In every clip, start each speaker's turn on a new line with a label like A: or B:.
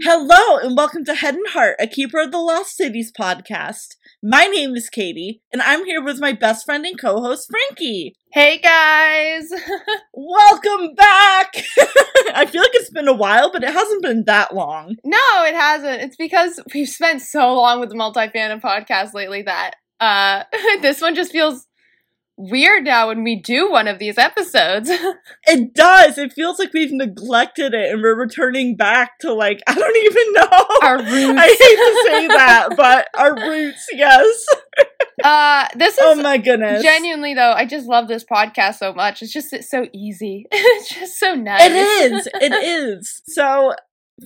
A: Hello, and welcome to Head and Heart, a Keeper of the Lost Cities podcast. My name is Katie, and I'm here with my best friend and co host, Frankie.
B: Hey guys!
A: Welcome back! I feel like it's been a while, but it hasn't been that long.
B: no, it hasn't. It's because we've spent so long with the multi fandom podcast lately that uh, this one just feels weird now when we do one of these episodes.
A: It does. It feels like we've neglected it, and we're returning back to, like, I don't even know.
B: Our roots.
A: I hate to say that, but our roots, yes.
B: uh, this is
A: Oh my goodness.
B: genuinely though. I just love this podcast so much. It's just it's so easy. it's just so nice.
A: It is. It is. So,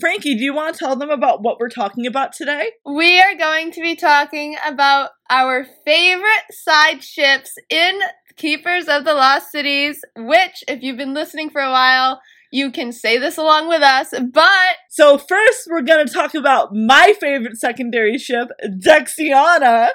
A: Frankie, do you want to tell them about what we're talking about today?
B: We are going to be talking about our favorite side ships in Keepers of the Lost Cities, which, if you've been listening for a while, you can say this along with us, but
A: So, first, we're going to talk about my favorite secondary ship, Dexiana.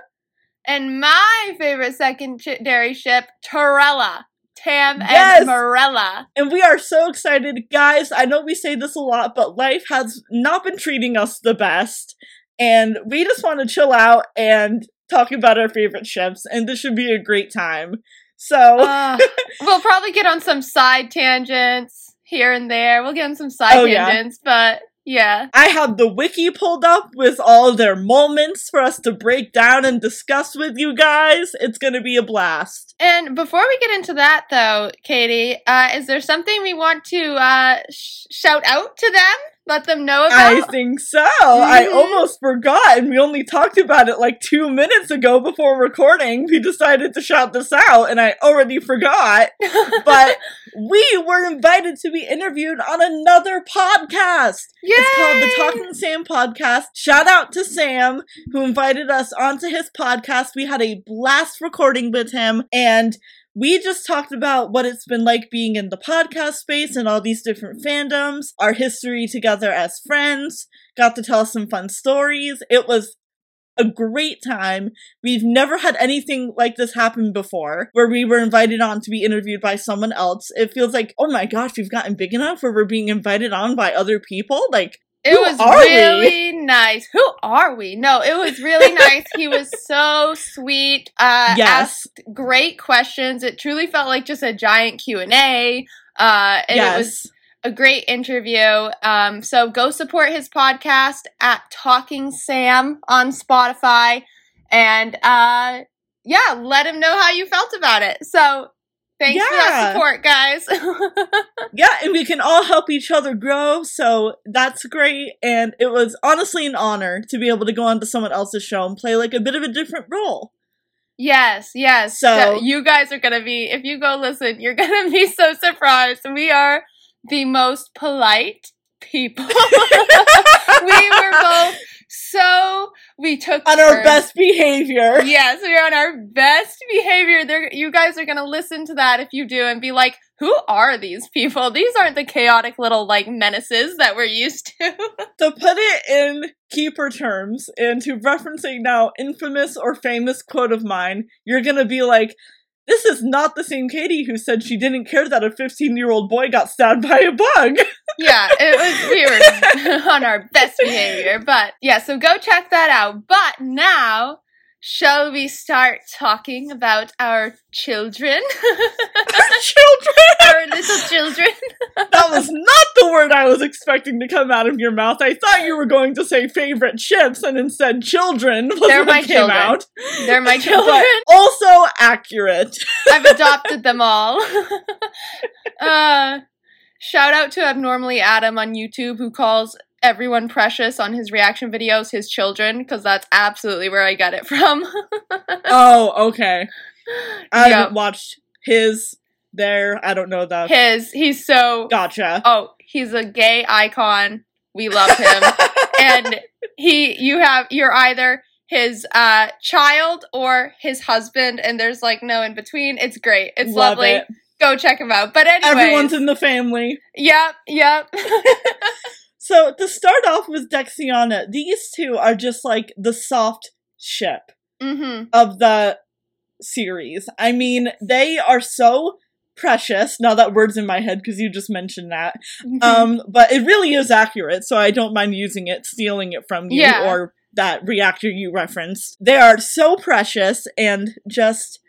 B: and my favorite secondary ship, Tarella. Tam
A: Yes.
B: and Marella.
A: And we are so excited. Guys, I know we say this a lot, but life has not been treating us the best. And we just want to chill out and talk about our favorite ships. And this should be a great time. So,
B: Uh, we'll probably get on some side tangents here and there. We'll get on some side
A: Oh, yeah.
B: tangents, but yeah.
A: I have the wiki pulled up with all their moments for us to break down and discuss with you guys. It's going to be a blast.
B: And before we get into that, though, Katie, uh, is there something we want to uh, sh- shout out to them? Let them know about?
A: I think so. I almost forgot, and we only talked about it like two minutes ago before recording. We decided to shout this out, and I already forgot. But we were invited to be interviewed on another podcast. It's called the Talking Sam podcast. Shout out to Sam who invited us onto his podcast. We had a blast recording with him and we just talked about what it's been like being in the podcast space and all these different fandoms, our history together as friends, got to tell some fun stories. It was a great time. We've never had anything like this happen before, where we were invited on to be interviewed by someone else. It feels like, oh my gosh, we've gotten big enough where we're being invited on by other people. Like,
B: It
A: Who
B: was
A: are we?
B: really nice. Who are we? No, it was really nice. he was so sweet. Uh,
A: Yes.
B: Asked great questions. It truly felt like just a giant Q and A. Uh, and it was a great interview. Um, so go support his podcast at Talking Sam on Spotify, and uh, yeah, let him know how you felt about it. So thanks for that
A: Yeah.
B: support, guys.
A: Yeah, and we can all help each other grow, so that's great. And it was honestly an honor to be able to go onto someone else's show and play like a bit of a different role.
B: yes, yes.
A: So-
B: So you guys are gonna be if you go listen, you're gonna be so surprised. We are the most polite people. we were both so we took
A: On our best behavior.
B: yes, we're on our best behavior. They're, you guys are gonna listen to that if you do and be like, "Who are these people? These aren't the chaotic little like menaces that we're used to."
A: To put it in keeper terms, and to referencing now infamous or famous quote of mine, you're gonna be like, this is not the same Katie who said she didn't care that a 15 year old boy got stabbed by a bug.
B: yeah, it was we were on our best behavior, but yeah. So go check that out. But now. Shall we start talking about our children?
A: our Children!
B: our little children?
A: That was not the word I was expecting to come out of your mouth. I thought you were going to say favorite chips and instead children was
B: They're
A: what
B: my
A: came
B: children.
A: out.
B: They're my children.
A: But also accurate.
B: I've adopted them all. uh, shout out to Abnormally Adam on YouTube who calls everyone precious on his reaction videos his children because that's absolutely where I get it from.
A: Oh, okay. I
B: Yep.
A: haven't watched his there. I don't know the
B: His he's so
A: gotcha.
B: oh he's a gay icon. We love him, and he you have you're either his uh child or his husband, and there's like no in between. It's great. It's
A: Love
B: lovely.
A: it.
B: Go check him out. But anyway,
A: Everyone's in the family.
B: Yep, yep.
A: So to start off with Dexiana, these two are just like the soft ship
B: mm-hmm.
A: of the series. I mean, they are so precious. Now that word's in my head because you just mentioned that.
B: Mm-hmm.
A: Um, but it really is accurate, so I don't mind using it, stealing it from you
B: Yeah.
A: or that reactor you referenced. They are so precious and just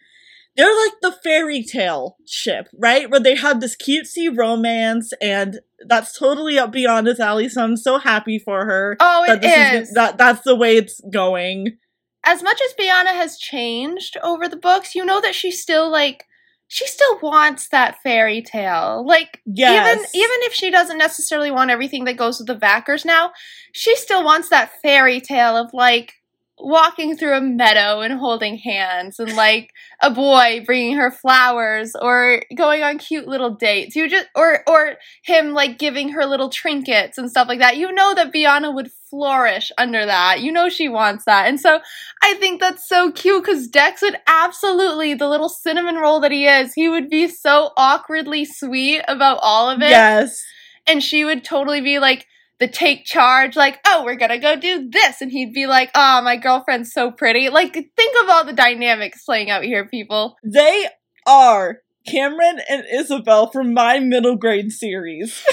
A: they're like the fairy tale ship, right? Where they have this cutesy romance and that's totally up Biana's alley, so I'm so happy for her.
B: oh,
A: that
B: it
A: this
B: is.
A: that that's the way it's going.
B: as much as Biana has changed over the books, you know that she still like she still wants that fairy tale. Like
A: Yes.
B: even even if she doesn't necessarily want everything that goes with the Vackers now, she still wants that fairy tale of like walking through a meadow and holding hands and like a boy bringing her flowers or going on cute little dates. You just or or him like giving her little trinkets and stuff like that. You know that Biana would flourish under that. You know she wants that. And so I think that's so cute cuz Dex would absolutely the little cinnamon roll that he is, he would be so awkwardly sweet about all of it
A: Yes.
B: and she would totally be like the take charge like oh we're gonna go do this and he'd be like oh my girlfriend's so pretty like think of all the dynamics playing out here people
A: They are Cameron and Isabel from my middle grade series.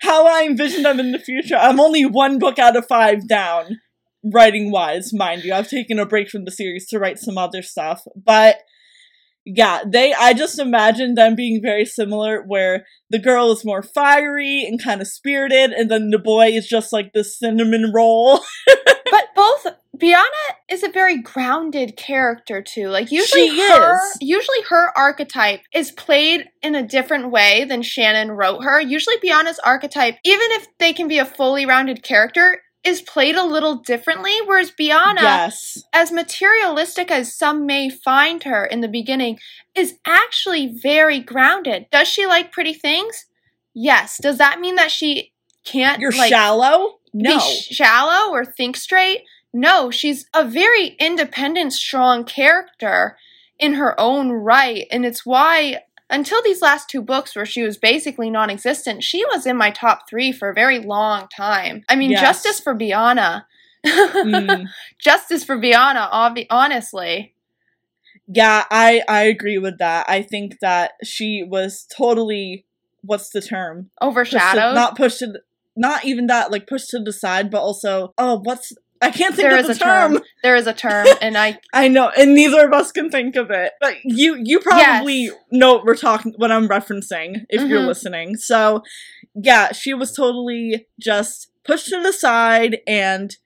A: How I envision them in the future. I'm only one book out of five down, writing wise, mind you. I've taken a break from the series to write some other stuff. But yeah, they I just imagine them being very similar where the girl is more fiery and kind of spirited, and then the boy is just like the cinnamon roll.
B: but both Biana is a very grounded character too. Like usually
A: She
B: her
A: is.
B: usually her archetype is played in a different way than Shannon wrote her. Usually Biana's archetype, even if they can be a fully rounded character, is played a little differently. Whereas Biana
A: yes.
B: as materialistic as some may find her in the beginning, is actually very grounded. Does she like pretty things? Yes. Does that mean that she can't
A: You're
B: like
A: shallow? No.
B: be shallow or think straight? No, she's a very independent, strong character in her own right, and it's why until these last two books where she was basically non-existent, she was in my top 3 for a very long time. I mean,
A: Yes.
B: justice for Biana.
A: Mm.
B: justice for Biana, obvi- honestly.
A: Yeah, I I agree with that. I think that she was totally what's the term? Pushed to-
B: Overshadowed.
A: not pushed to not even that like pushed to the side, but also oh what's I can't think
B: there
A: of
B: is
A: the
B: a term.
A: term.
B: There is a term, and I
A: I know, and neither of us can think of it. But you you probably
B: Yes.
A: know what we're talking what I'm referencing if you're
B: Mhm.
A: listening. So yeah, she was totally just pushed to the side and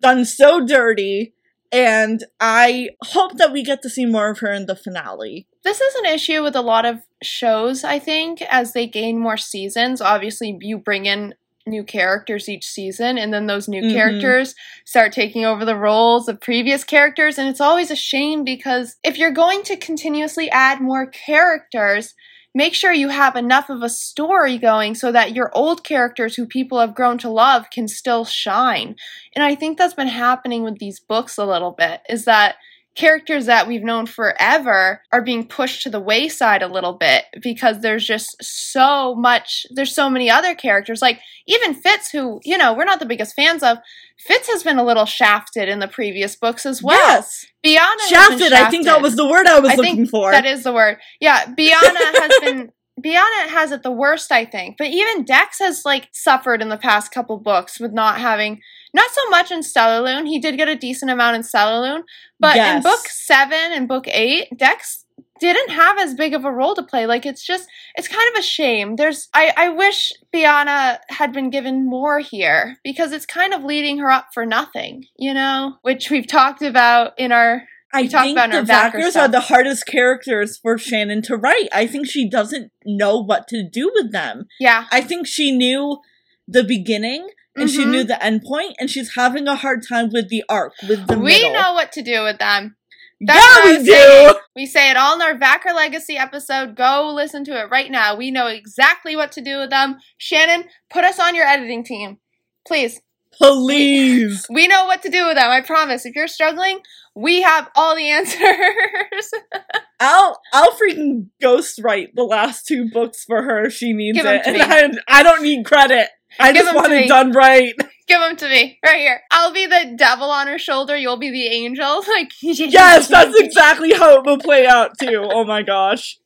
A: done so dirty. And I hope that we get to see more of her in the finale.
B: this is an issue with a lot of shows. I think as they gain more seasons, obviously you bring in new characters each season, and then those new
A: Mhm.
B: characters start taking over the roles of previous characters, and it's always a shame because if you're going to continuously add more characters. Make sure you have enough of a story going so that your old characters who people have grown to love can still shine. And I think that's been happening with these books a little bit is that characters that we've known forever are being pushed to the wayside a little bit because there's just so much there's so many other characters like even Fitz who you know we're not the biggest fans of Fitz has been a little shafted in the previous books as well
A: yes.
B: Biana been
A: Shafted. I think that was the word I was
B: I
A: looking
B: think
A: for.
B: That is the word. Yeah, Biana has been Biana has it the worst, I think. But even Dex has like suffered in the past couple books with not having not so much in Stellarlune. He did get a decent amount in Stellarlune, but in book seven and book eight, Dex didn't have as big of a role to play. Like it's just it's kind of a shame. There's I, I wish Biana had been given more here because it's kind of leading her up for nothing, you know? Which we've talked about in our
A: I
B: we talked
A: think the Vackers are the hardest characters for Shannon to write. I think she doesn't know what to do with them.
B: yeah.
A: I think she knew the beginning and she
B: Mhm.
A: knew the end point, and she's having a hard time with the arc, with the
B: we
A: middle.
B: know what to do with them. That's
A: yeah, we do.
B: We say it all in our Vacker Legacy episode. Go listen to it right now. We know exactly what to do with them. Shannon, put us on your editing team. Please.
A: Please.
B: We know what to do with them. I promise. If you're struggling, we have all the answers.
A: I'll I'll freaking ghost write the last two books for her if she needs
B: Give
A: it. And I, I don't need credit. I
B: Give
A: just want it
B: me.
A: done right.
B: Give them to me right here. I'll be the devil on her shoulder. You'll be the angel. Like
A: yes, that's exactly how it will play out too. Oh my gosh.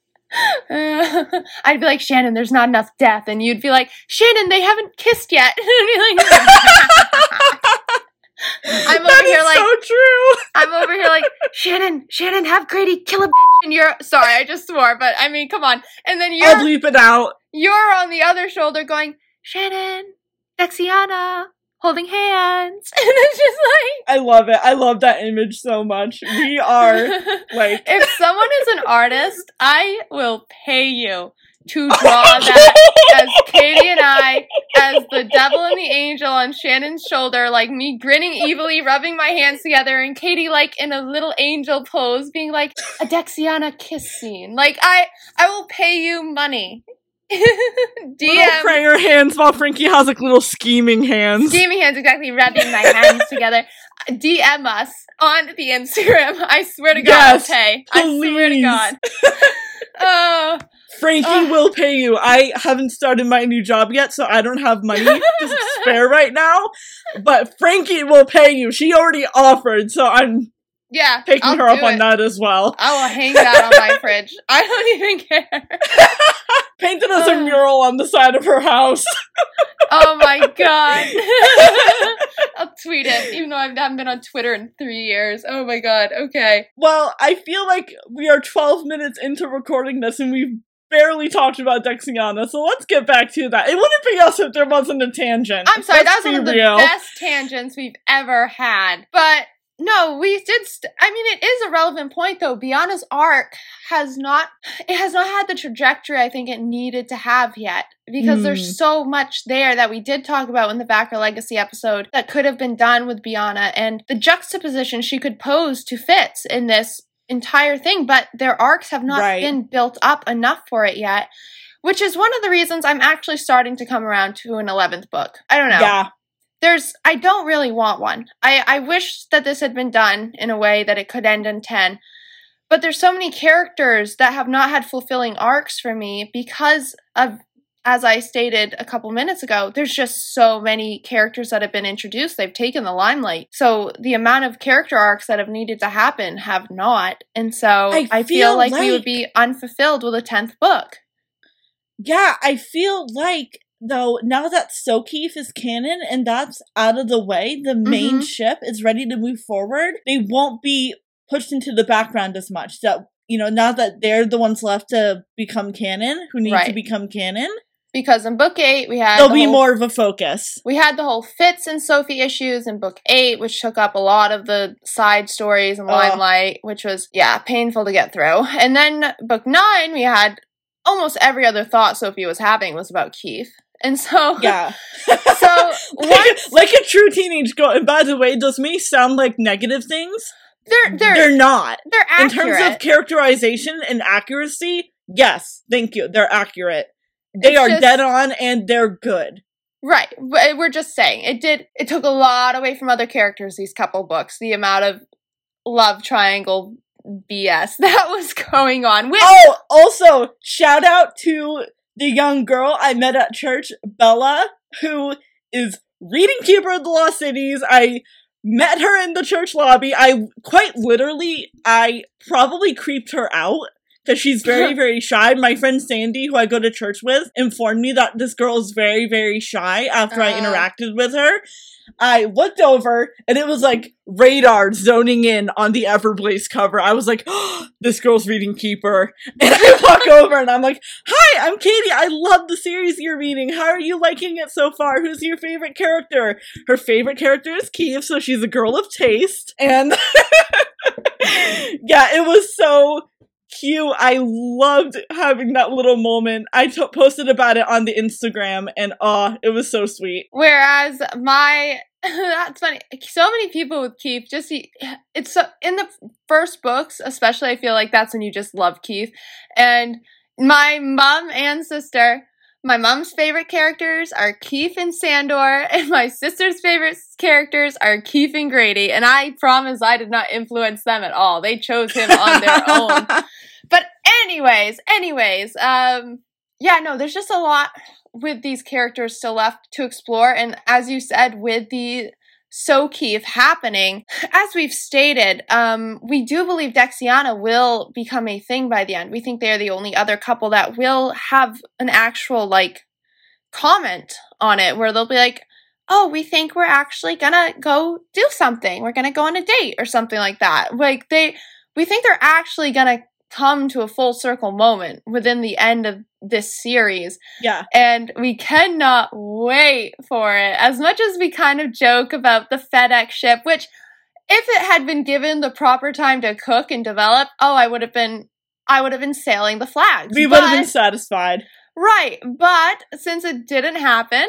B: Uh, I'd be like Shannon, there's not enough death, and you'd be like Shannon, they haven't kissed yet. I'd be like, I'm over
A: That
B: here like
A: so true.
B: I'm over here like Shannon, Shannon, have Grady kill a bitch, and you're sorry, I just swore, but I mean, come on. And then you're
A: I'll bleep it out.
B: you're on the other shoulder going Shannon, Dexiana, holding hands, and it's just like
A: I love it. I love that image so much. We are
B: like if someone is an artist, I will pay you to draw that as Katie and I, as the devil and the angel on Shannon's shoulder, like me grinning evilly, rubbing my hands together, and Katie like in a little angel pose, being like a Dexiana kiss scene. Like I, I will pay you money.
A: little
B: DM
A: prayer hands while Frankie has like little scheming hands.
B: scheming hands, exactly rubbing my hands together. DM us on the Instagram. I swear to God,
A: Yes,
B: I'll pay. I swear to. God. Oh.
A: Frankie
B: Ugh.
A: will pay you. I haven't started my new job yet, so I don't have money to spare right now. But Frankie will pay you. She already offered, so I'm
B: Yeah,
A: picking
B: I'll
A: her up
B: do
A: on that as well.
B: I will hang that on my fridge. I don't even care.
A: Painted as a mural on the side of her house.
B: Oh my god. I'll tweet it, even though I haven't been on Twitter in three years. Oh my god. Okay.
A: Well, I feel like we are 12 minutes into recording this and we've barely talked about Dexiana, so let's get back to that. It wouldn't be us if there wasn't a tangent.
B: I'm sorry, that's one of the
A: real.
B: best tangents we've ever had. But no, we did. St- I mean, it is a relevant point though. Biana's arc has not. It has not had the trajectory I think it needed to have yet because
A: Hmm.
B: there's so much there that we did talk about in the Vacker Legacy episode that could have been done with Biana and the juxtaposition she could pose to Fitz in this entire thing. But their arcs have not
A: Right.
B: been built up enough for it yet. Which is one of the reasons I'm actually starting to come around to an 11th book. I don't know
A: Yeah.
B: there's I don't really want one. I I wish that this had been done in a way that it could end in 10. But there's so many characters that have not had fulfilling arcs for me because of as I stated a couple minutes ago, there's just so many characters that have been introduced. They've taken the limelight. So the amount of character arcs that have needed to happen have not. And so
A: I
B: I, feel,
A: feel
B: like, we would be unfulfilled with a 10th book.
A: Yeah, I feel like though now that Sokeef is canon and that's out of the way, the main
B: Mhm.
A: ship is ready to move forward. They won't be pushed into the background as much. That you know, now that they're the ones left to become canon, who need to become canon,
B: Because in book 8, we had
A: there'll
B: the
A: be
B: whole
A: more of a focus.
B: We had the whole Fitz and Sophie issues in book eight, which took up a lot of the side stories and limelight, which was, yeah, painful to get through. And then book nine, we had almost every other thought Sophie was having was about Keefe. And so,
A: Yeah.
B: so
A: like,
B: once
A: like a true teenage girl. And by the way, those may sound like negative things.
B: they're, they're,
A: They're not.
B: they're
A: In terms of characterization and accuracy, yes, thank you. They're accurate. They are
B: just-
A: dead on and they're good.
B: Right. We're just saying it did. It took a lot away from other characters. These couple books, the amount of love triangle BS that was going on. With
A: Oh, also, shout out to the young girl I met at church, Bella, who is reading Keeper of the Lost Cities. I met her in the church lobby. I quite literally, I probably creeped her out because she's very, very shy. My friend Sandy, who I go to church with, informed me that this girl is very, very shy after I
B: Ah.
A: interacted with her. I looked over and it was like radar zoning in on the Everblaze cover. I was like, oh, this girl's reading Keeper. And I walk over and I'm like, Hi, I'm Katie. I love the series you're reading. How are you liking it so far? Who's your favorite character? Her favorite character is Keefe, so she's a girl of taste. And yeah, it was so cute. I loved having that little moment. I posted about it on the Instagram, and oh, it was so sweet.
B: Whereas my that's funny. So many people with Keefe just it's so in the first books, especially. I feel like that's when you just love Keefe. And my mom and sister, my mom's favorite characters are Keefe and Sandor, and my sister's favorite characters are Keefe and Grady. And I promise I did not influence them at all. They chose him on their own. But anyways, anyways, um, yeah, no, there's just a lot, with these characters still left to explore, and as you said, with the Sokeef happening, as we've stated, um, we do believe Dexiana will become a thing by the end. We think they're the only other couple that will have an actual like comment on it where they'll be like, oh, we think we're actually gonna go do something. We're gonna go on a date or something like that. Like they, we think they're actually gonna come to a full circle moment within the end of this series.
A: Yeah.
B: And we cannot wait for it. As much as we kind of joke about the FedEx ship, which if it had been given the proper time to cook and develop, oh, I would have been I would have been sailing the flags.
A: We would have been satisfied.
B: Right, but since it didn't happen,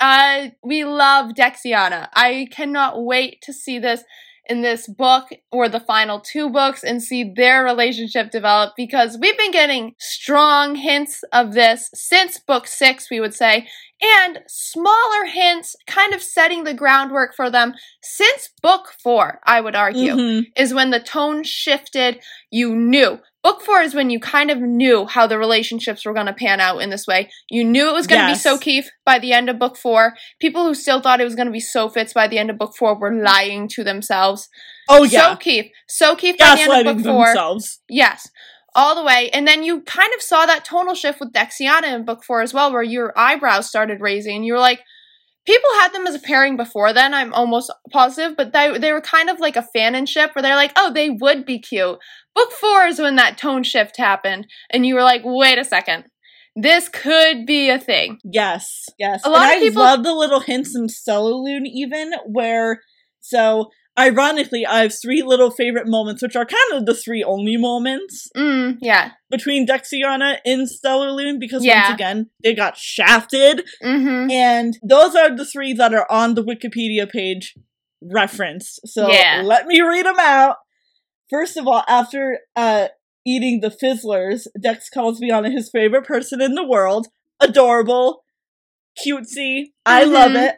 B: uh, we love Dexiana. I cannot wait to see this in this book or the final two books and see their relationship develop because we've been getting strong hints of this since book six, we would say, and smaller hints kind of setting the groundwork for them since book four, I would argue,
A: Mhm.
B: is when the tone shifted. You knew. Book four is when you kind of knew how the relationships were going to pan out in this way. You knew it was going to
A: Yes.
B: be Sokeef by the end of book four. People who still thought it was going to be so Sofitz by the end of book four were lying to themselves.
A: Oh yeah.
B: Sokeef. Sokeef by the end of book four.
A: themselves.
B: Yes. All the way. And then you kind of saw that tonal shift with Dexiana in book four as well, where your eyebrows started raising and you were like, people had them as a pairing before then, I'm almost positive, but they, they were kind of like a fan and ship where they're like, oh, they would be cute. Book four is when that tone shift happened. And you were like, wait a second. This could be a thing.
A: Yes, yes.
B: A lot
A: and
B: of
A: I
B: people-
A: love the little hints in Stellarlune even where so ironically I have three little favorite moments, which are kind of the three only moments
B: Mm, yeah.
A: between Dexiana and Stellarlune because
B: Yeah.
A: once again they got shafted.
B: Mm-hmm.
A: And those are the three that are on the Wikipedia page referenced. So
B: Yeah.
A: let me read them out. First of all, after uh, eating the Fizzlers, Dex calls Biana his favorite person in the world. Adorable, cutesy. I love
B: Mhm.
A: it.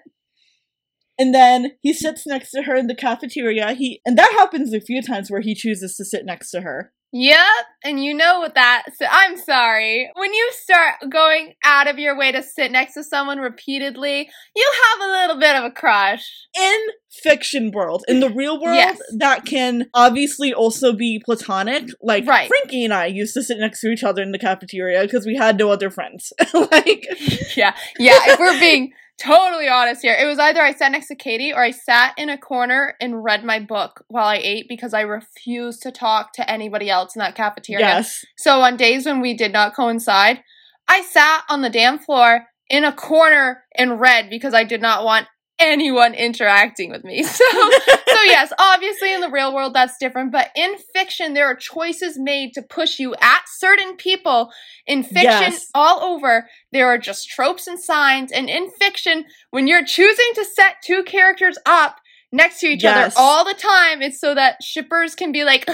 A: And then he sits next to her in the cafeteria. He and that happens a few times where he chooses to sit next to her.
B: Yep, and you know what that. So I'm sorry. When you start going out of your way to sit next to someone repeatedly, you have a little bit of a crush.
A: in fiction world in the real world
B: Yes.
A: that can obviously also be platonic like
B: Right.
A: frankie and i used to sit next to each other in the cafeteria because we had no other friends like
B: Yeah, yeah. If we're being totally honest here, it was either I sat next to Katie or I sat in a corner and read my book while I ate because I refused to talk to anybody else in that cafeteria.
A: yes
B: So on days when we did not coincide, I sat on the damn floor in a corner and read because I did not want anyone interacting with me. So so yes, obviously in the real world that's different, but in fiction there are choices made to push you at certain people. In fiction
A: Yes.
B: all over, there are just tropes and signs and in fiction when you're choosing to set two characters up next to each
A: Yes.
B: other all the time, it's so that shippers can be like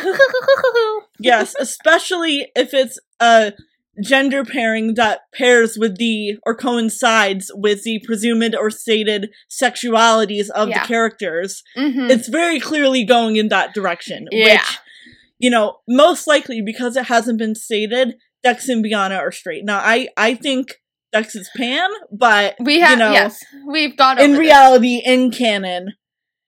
A: yes especially if it's a gender pairing that pairs with the or coincides with the presumed or stated sexualities of
B: Yeah.
A: the characters
B: Mhm.
A: it's very clearly going in that direction
B: Yeah.
A: which you know most likely because it hasn't been stated dex and biana are straight now i i think dex is pan but
B: We have
A: you know
B: yes, we've got
A: in
B: this.
A: reality in canon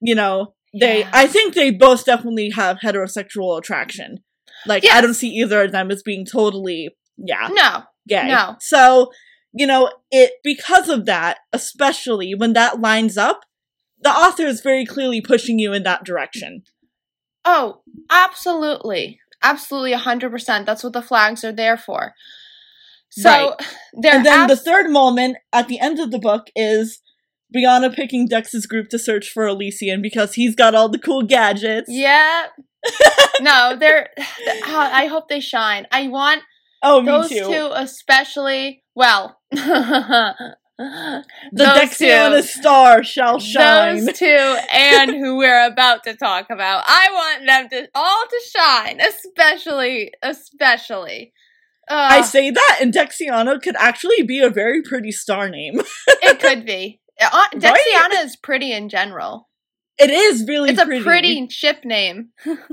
A: you know they
B: Yeah.
A: i think they both definitely have heterosexual attraction like i don't see either of them as being totally yeah
B: No,
A: gay
B: no.
A: so you know it because of that especially when that lines up the author is very clearly pushing you in that direction
B: oh, absolutely, absolutely, hundred percent. That's what the flags are there for. So
A: Right.
B: they're
A: and then the third moment at the end of the book is Biana picking Dex's group to search for Elysian because he's got all the cool gadgets.
B: yeah. no, they're. I hope they shine. I want
A: Oh, me
B: those
A: too.
B: two especially. Well, the
A: the Dexiana star shall shine.
B: Those two and who we're about to talk about. I want them to all to shine, especially, especially.
A: I say that, and Dexiana could actually be a very pretty star name.
B: it could be. Uh,
A: Right?
B: Dexiana is pretty in general.
A: It is really
B: It's a
A: pretty.
B: pretty ship name.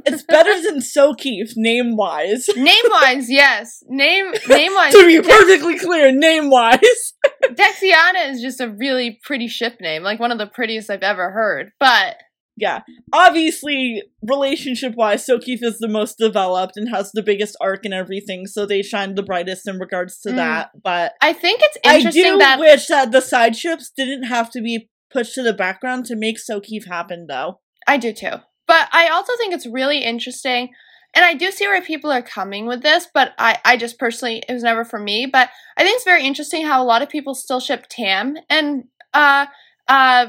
A: It's better than Sokeef name wise.
B: Name wise, yes. Name name wise.
A: to be perfectly clear, name wise.
B: Dexiana is just a really pretty ship name, like one of the prettiest I've ever heard. But
A: yeah. Obviously, relationship wise, Sokeef is the most developed and has the biggest arc and everything, so they shine the brightest in regards to
B: Mm.
A: that. But
B: I think it's
A: I do
B: that
A: wish that the side ships didn't have to be pushed to the background to make Sokeef happen though.
B: I do too. But I also think it's really interesting. And I do see where people are coming with this, but I, I just personally, it was never for me. But I think it's very interesting how a lot of people still ship Tam and uh, uh,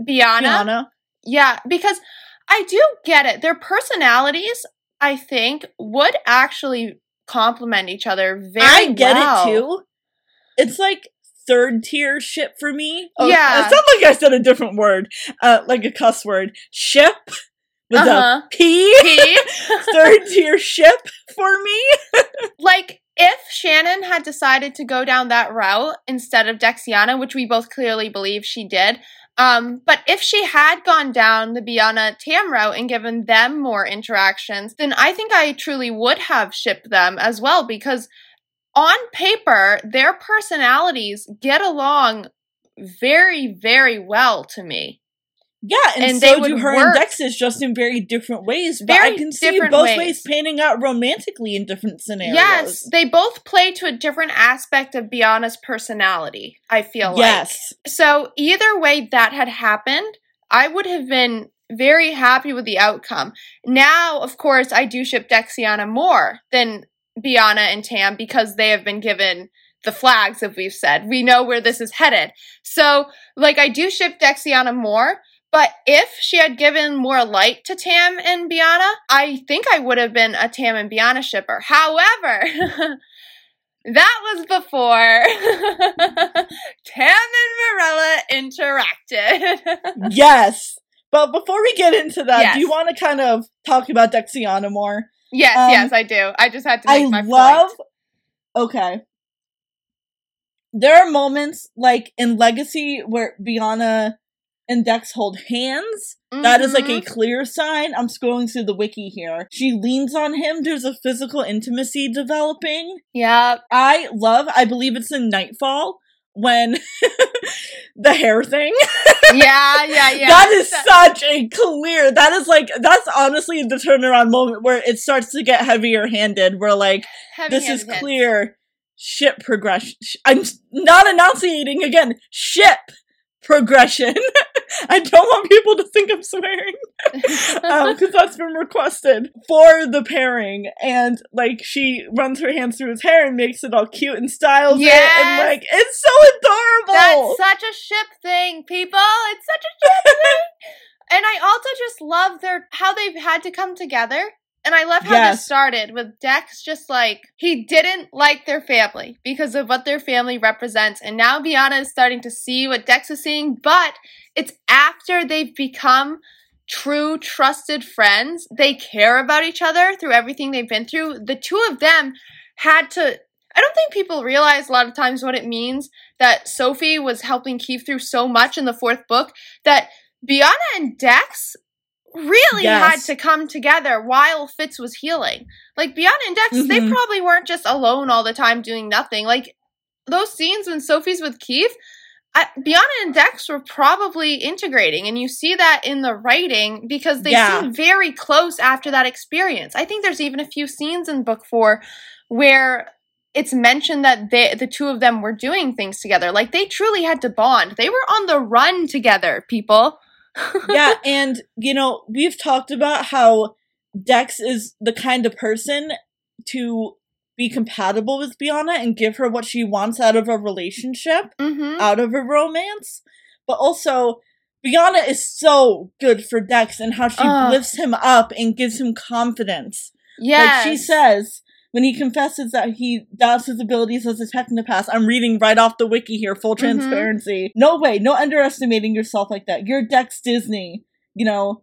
B: Biana.
A: Tiana.
B: Yeah, because I do get it. Their personalities, I think, would actually complement each other very
A: I get
B: well.
A: it too. It's like third tier ship for me. Oh,
B: Yeah.
A: It sounds like I said a different word, uh, like a cuss word. Ship with
B: Uh-huh.
A: a P. Third tier ship for me.
B: like if Shannon had decided to go down that route instead of Dexiana, which we both clearly believe she did, um, but if she had gone down the Biana Tam route and given them more interactions, then I think I truly would have shipped them as well because on paper, their personalities get along very, very well to me.
A: Yeah, and,
B: And they
A: so do her
B: work-
A: and Dex's just in very different ways. But I can see both
B: ways.
A: ways. panning out romantically in different scenarios.
B: Yes, they both play to a different aspect of Biana's personality, I feel like.
A: Yes.
B: So either way that had happened, I would have been very happy with the outcome. Now, of course, I do ship Dexiana more than Biana and Tam because they have been given the flags, as we've said. We know where this is headed. So, like, I do ship Dexiana more. But if she had given more light to Tam and Biana, I think I would have been a Tam and Biana shipper. However, that was before Tam and Marella interacted.
A: yes. But before we get into that,
B: Yes.
A: do you want to kind of talk about Dexiana more?
B: Yes,
A: Um,
B: yes, I do. I just had to
A: I
B: make my
A: love.
B: point.
A: Okay. There are moments like in Legacy where Biana and Dex hold hands. That is like a
B: Mhm.
A: clear sign. I'm scrolling through the wiki here. She leans on him. There's a physical intimacy developing.
B: Yeah.
A: I love, I believe it's in Nightfall when the hair thing.
B: Yeah, yeah, yeah.
A: that is such a clear, that is like, that's honestly the turnaround moment where it starts to get heavier handed. Where like,
B: Heavy
A: this is clear ship progression. I'm not enunciating again. Ship progression. I don't want people to think I'm swearing Um, because that's been requested for the pairing. And like she runs her hands through his hair and makes it all cute and styles it, and like it's so adorable.
B: That's such a ship thing, people. It's such a ship thing. And I also just love their how they've had to come together. And I love how
A: Yes.
B: this started with Dex just like he didn't like their family because of what their family represents. And now Biana is starting to see what Dex is seeing, but it's after they've become true trusted friends. They care about each other through everything they've been through. The two of them had to I don't think people realize a lot of times what it means that Sophie was helping Keefe through so much in the fourth book that Biana and Dex really
A: Yes.
B: had to come together while Fitz was healing. Like Biana and Dex, they
A: Mhm.
B: probably weren't just alone all the time doing nothing. Like those scenes when Sophie's with Keefe, Biana and Dex were probably integrating, and you see that in the writing because they
A: Yeah.
B: seem very close after that experience. I think there's even a few scenes in book four where it's mentioned that they, the two of them were doing things together. Like they truly had to bond. They were on the run together, people.
A: yeah, and you know, we've talked about how Dex is the kind of person to be compatible with Biana and give her what she wants out of a relationship,
B: Mm-hmm.
A: out of a romance. But also, Biana is so good for Dex and how she
B: Ugh.
A: lifts him up and gives him confidence.
B: Yeah.
A: Like she says when he confesses that he doubts his abilities as a technopath. I'm reading right off the wiki here, full
B: Mhm.
A: transparency. No way, no underestimating yourself like that. You're Dex Dizznee, you know.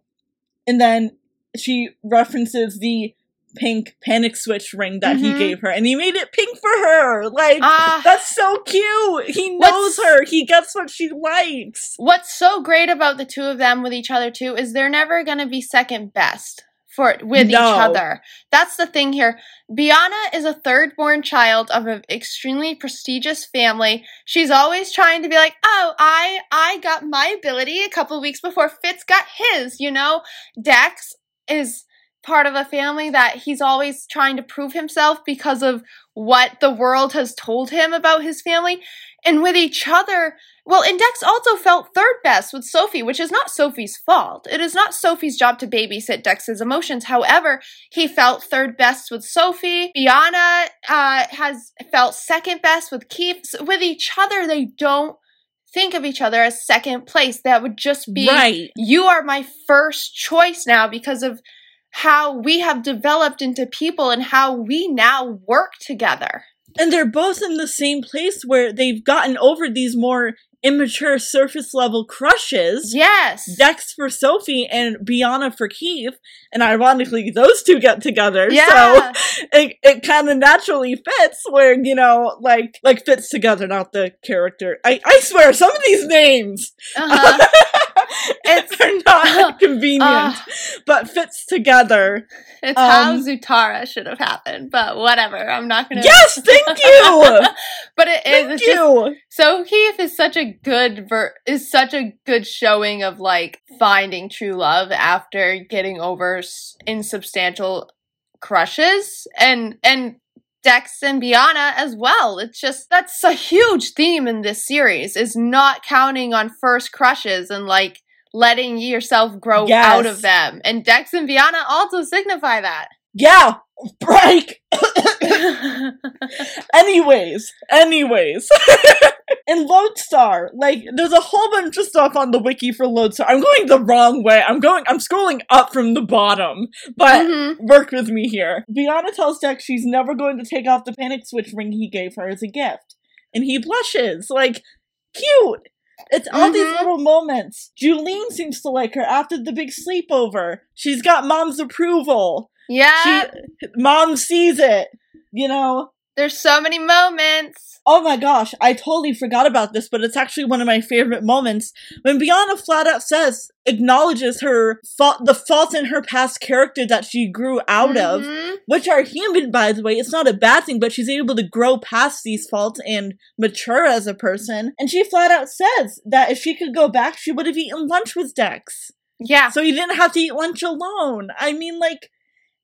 A: And then she references the pink panic switch ring that he
B: Mhm.
A: gave her, and he made it pink for her. Like
B: Ah.
A: that's so cute. He knows her. He gets what she likes.
B: What's so great about the two of them with each other too is they're never going to be second best for with
A: No.
B: each other. That's the thing here. Biana is a third-born child of an extremely prestigious family. She's always trying to be like, "Oh, I I got my ability a couple weeks before Fitz got his." You know, Dex is part of a family that he's always trying to prove himself because of what the world has told him about his family. And with each other, well, and Dex also felt third best with Sophie, which is not Sophie's fault. It is not Sophie's job to babysit Dex's emotions. However, he felt third best with Sophie. Biana uh, has felt second best with Keefe. So with each other, they don't think of each other as second place. That would just be
A: right.
B: you are my first choice now because of how we have developed into people and how we now work together.
A: And they're both in the same place where they've gotten over these more immature surface level crushes.
B: Yes.
A: Dex for Sophie and Biana for Keefe, and ironically, those two get together.
B: yeah.
A: So it, it kind of naturally fits where you know, like like fits together, not the character. I I swear, some of these names
B: uh-huh. It's-
A: not convenient,
B: Uh,
A: but fits together.
B: it's how
A: Um,
B: Zutara should have happened, but whatever. I'm not gonna.
A: Yes, thank you,
B: but it is.
A: thank
B: It's just
A: you.
B: so Keefe is such a good ver- is such a good showing of like finding true love after getting over s- insubstantial crushes and and Dex and Biana as well. It's just that's a huge theme in this series is not counting on first crushes and like letting yourself grow
A: Yes.
B: out of them. And Dex and Biana also signify that.
A: Yeah, break. anyways, anyways. in Lodestar, like, there's a whole bunch of stuff on the wiki for Lodestar. I'm going the wrong way. I'm going, I'm scrolling up from the bottom, but
B: Mhm.
A: work with me here. Biana tells Dex she's never going to take off the panic switch ring he gave her as a gift. And he blushes. Like, cute. It's all these
B: Mhm.
A: little moments. Juline seems to like her after the big sleepover. She's got mom's approval.
B: Yeah.
A: She, mom sees it. You know,
B: There's so many moments.
A: Oh my gosh, I totally forgot about this, but it's actually one of my favorite moments when Biana flat out says, acknowledges her fault, the faults in her past character that she grew out of,
B: Mhm.
A: which are human, by the way. It's not a bad thing, but she's able to grow past these faults and mature as a person. And she flat out says that if she could go back, she would have eaten lunch with Dex.
B: Yeah.
A: So he didn't have to eat lunch alone. I mean, like,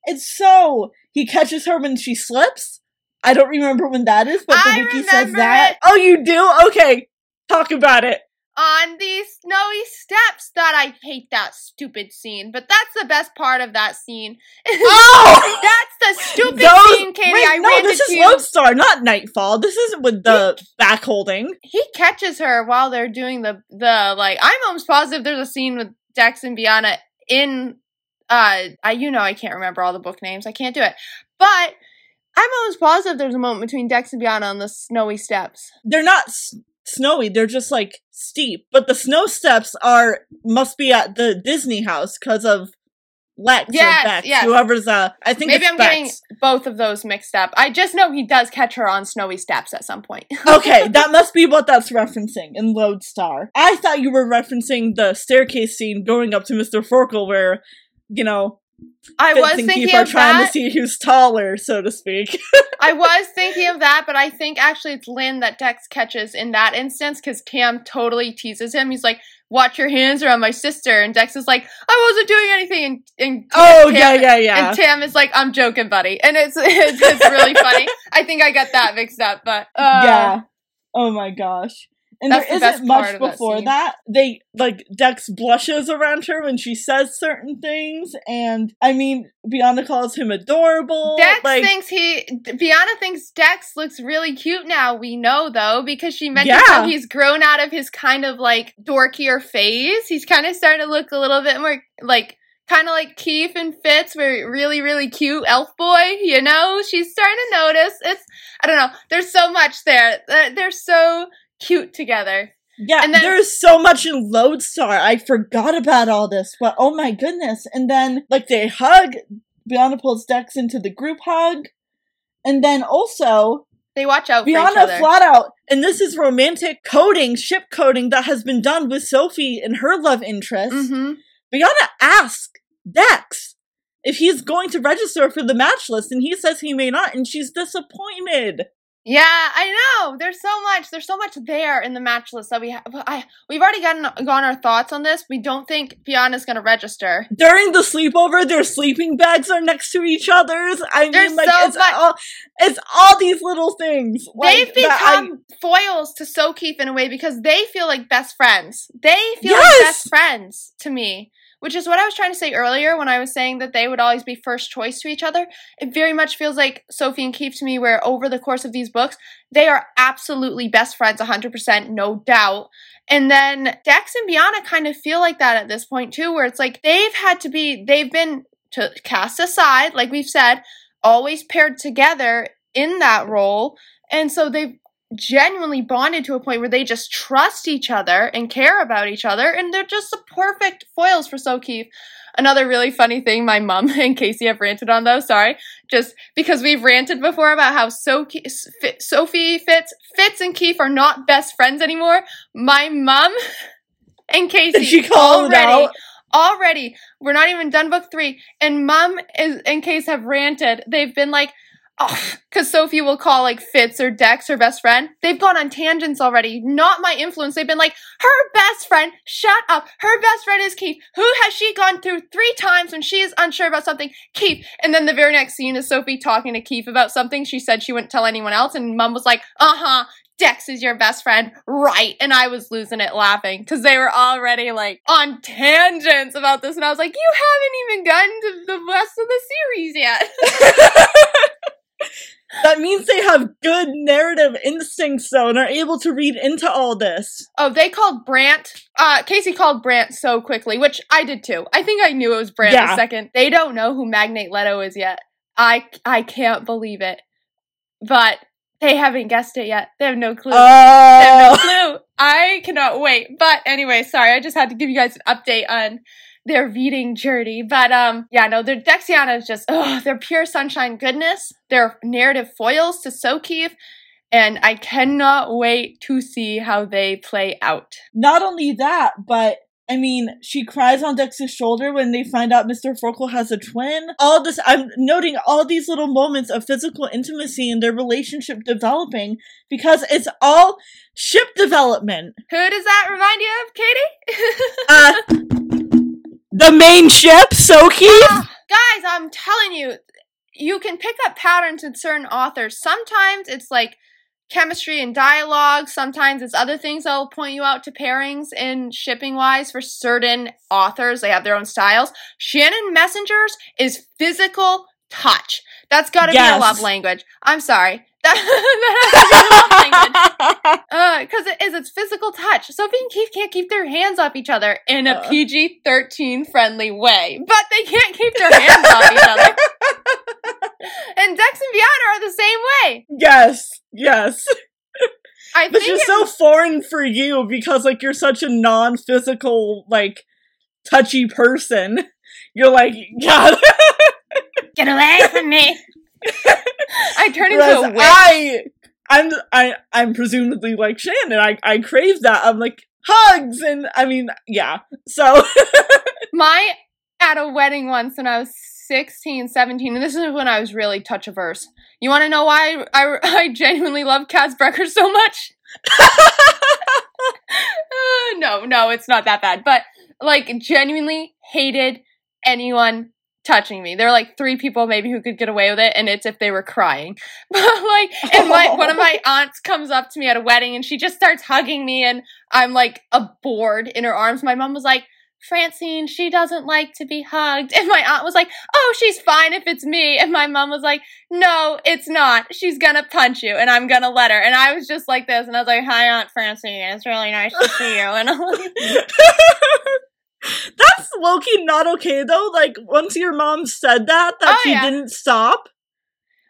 A: it's so. He catches her when she slips. I don't remember when that is, but the
B: I
A: wiki says that.
B: it.
A: Oh, you do? Okay. Talk about it.
B: on these snowy steps that I hate that stupid scene, but that's the best part of that scene.
A: Oh!
B: that's the stupid
A: Those-
B: scene, Katie.
A: Wait,
B: I
A: no,
B: ran
A: this is
B: you.
A: Lodestar, not Nightfall. This isn't with the back holding.
B: He catches her while they're doing the the like. I'm almost positive there's a scene with Dex and Biana in. Uh, I you know I can't remember all the book names. I can't do it, but. I'm almost positive there's a moment between Dex and Biana on the snowy steps.
A: They're not s- snowy, they're just like steep. But the snow steps are must be at the Dizznee house because of Lex
B: Yes,
A: or Bex.
B: yes.
A: Whoever's uh I think
B: Maybe I'm
A: Bex.
B: getting both of those mixed up. I just know he does catch her on snowy steps at some point.
A: okay, that must be what that's referencing in Lodestar. I thought you were referencing the staircase scene going up to Mr. Forkle where, you know,
B: I was thinking
A: are
B: of
A: trying
B: that.
A: to see who's taller, so to speak.
B: I was thinking of that, but I think actually it's Linh that Dex catches in that instance because Tam totally teases him. He's like, "Watch your hands around my sister," and Dex is like, "I wasn't doing anything." And, and
A: oh,
B: Tam,
A: yeah, yeah, yeah.
B: And Tam is like, "I'm joking, buddy," and it's it's, it's really funny. I think I got that mixed up, but uh,
A: yeah. Oh my gosh. And
B: That's
A: there
B: the
A: isn't much
B: of that
A: before that. They like Dex blushes around her when she says certain things, and I mean, Bianca calls him adorable.
B: Dex
A: like,
B: thinks he. Biana thinks Dex looks really cute now. We know though because she mentioned
A: Yeah.
B: how he's grown out of his kind of like dorkier phase. He's kind of starting to look a little bit more like kind of like Keefe and Fitz, where really really cute elf boy. You know, she's starting to notice. It's I don't know. There's so much there. They're so cute together.
A: yeah,
B: and then-
A: there's so much in Lodestar. I forgot about all this, but oh my goodness! And then like they hug. Biana pulls Dex into the group hug. And then also,
B: They watch out for each other.
A: flat out, and this is romantic coding, ship coding that has been done with Sophie and her love interest.
B: hmm
A: Biana asks Dex if he's going to register for the match list, and he says he may not, and she's disappointed.
B: Yeah, I know. There's so much. There's so much there in the match list that we have. I we've already gotten gone our thoughts on this. We don't think Fiona's gonna register.
A: During the sleepover, their sleeping bags are next to each other's. I mean, like
B: so
A: it's
B: much-
A: all it's all these little things.
B: They've
A: like, I-
B: become foils to So Sokeef in a way because they feel like best friends. They feel
A: Yes!
B: like best friends to me, which is what I was trying to say earlier when I was saying that they would always be first choice to each other. It very much feels like Sophie and Keefe to me, where over the course of these books, they are absolutely best friends, 100%, no doubt. And then Dex and Biana kind of feel like that at this point too, where it's like they've had to be, they've been to cast aside, like we've said, always paired together in that role. And so they've genuinely bonded to a point where they just trust each other and care about each other. And they're just the perfect foils for Sokeef. Another really funny thing my mom and Casey have ranted on, though, sorry, just because we've ranted before about how Fi- Sophie, Fitz, Fitz, and Keefe are not best friends anymore. My mom and Casey
A: Did she call
B: already
A: out?
B: already we're not even done book three and mom is and case have ranted they've been like because sophie will call like fitz or dex her best friend. They've gone on tangents already. Not my influence. They've been like her best friend shut up. Her best friend is keefe. Who has she gone through three times when she is unsure about something? Keefe. And then the very next scene is sophie talking to keefe about something. She said she wouldn't tell anyone else and mom was like uh-huh Dex is your best friend, right? And I was losing it laughing because they were already like on tangents about this, and I was like, "You haven't even gotten to the rest of the series yet."
A: that means they have good narrative instincts though and are able to read into all this.
B: oh, they called Brant. Uh, Casey called Brant so quickly, which I did too. I think I knew it was Brant
A: Yeah.
B: the second. They don't know who Magnate Leto is yet. I I can't believe it, but they haven't guessed it yet. They have no clue. I have no
A: Oh,
B: clue. I cannot wait. But anyway, sorry, I just had to give you guys an update on their reading journey. But um, yeah, no, their Dexiana is just ugh, they're pure sunshine goodness. They're narrative foils to Sokeef, and I cannot wait to see how they play out.
A: not only that, but I mean, she cries on Dex's shoulder when they find out Mr. Forkle has a twin. All this, I'm noting all these little moments of physical intimacy and their relationship developing because it's all ship development.
B: Who does that remind you of, Katie?
A: Uh, the main ship, Soki.
B: Ah, guys, I'm telling you, you can pick up patterns in certain authors. Sometimes it's like chemistry and dialogue. Sometimes it's other things that will point you out to pairings in shipping wise for certain authors. They have their own styles. Shannon Messengers is physical touch. That's got to be
A: Yes.
B: a love language. I'm sorry. That, that has to be a love language. Uh, because it is, it's physical touch. Sophie and Keefe can't keep their hands off each other in a. PG 13 friendly way, but they can't keep their hands off each other. And Dex and Biana are the same way.
A: yes, yes.
B: I
A: Which
B: think
A: is so foreign for you because, like, you're such a non physical, like, touchy person. You're like, yeah.
B: get away from me. I turn into
A: Whereas
B: a witch.
A: I, I'm, I, I'm presumably like Shannon. I, I crave that. I'm like hugs, and I mean, yeah. So
B: My at a wedding once when I was 16, 17, and this is when I was really touch averse. You want to know why I, I genuinely love Kaz Brekker so much? Uh, no, no, it's not that bad. But like, genuinely hated anyone touching me. There are like three people maybe who could get away with it, and it's if they were crying. But like, and my one of my aunts comes up to me at a wedding, and she just starts hugging me, and I'm like a board in her arms. My mom was like. Francine, she doesn't like to be hugged. And my aunt was like, Oh, she's fine if it's me. And my mom was like, No, it's not. She's gonna punch you and I'm gonna let her. And I was just like this. And I was like, Hi, Aunt Francine. It's really nice to see you. And I'm like,
A: that's Loki not okay though. Like once your mom said that, that
B: Oh,
A: she
B: yeah.
A: didn't stop.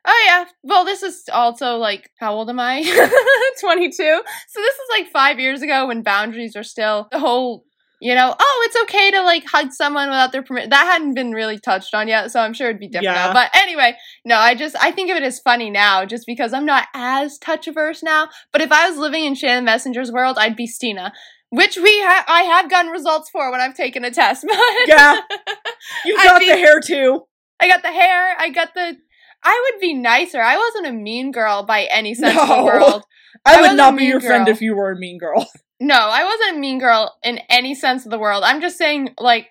B: Oh yeah. Well, this is also like how old am I? 22. So this is like 5 years ago when boundaries are still the whole you know, oh, it's okay to like hug someone without their permission. That hadn't been really touched on yet, so I'm sure it'd be different
A: Yeah.
B: now. But anyway, no, I just I think of it as funny now, just because I'm not as touch averse now. But if I was living in Shannon Messenger's world, I'd be Stina, which we ha- I have gotten results for when I've taken a test. But
A: Yeah. You got
B: be-
A: the hair too.
B: I got the hair. I got the. I would be nicer. I wasn't a mean girl by any sense of the world.
A: I,
B: I
A: would
B: wasn't
A: be your friend if you were a mean girl.
B: No, I wasn't a mean girl in any sense of the world. I'm just saying, like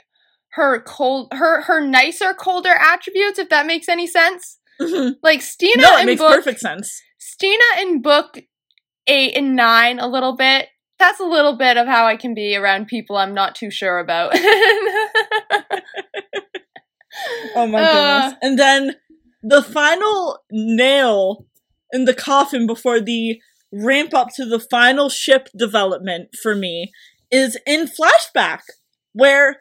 B: her cold, her her nicer, colder attributes. If that makes any sense.
A: no,
B: Like Stina
A: it
B: in
A: makes
B: book,
A: perfect sense.
B: Stina in book eight and nine, a little bit. That's a little bit of how I can be around people I'm not too sure about.
A: Oh my
B: Uh.
A: goodness. And then the final nail in the coffin before the ramp up to the final ship development for me is in flashback, where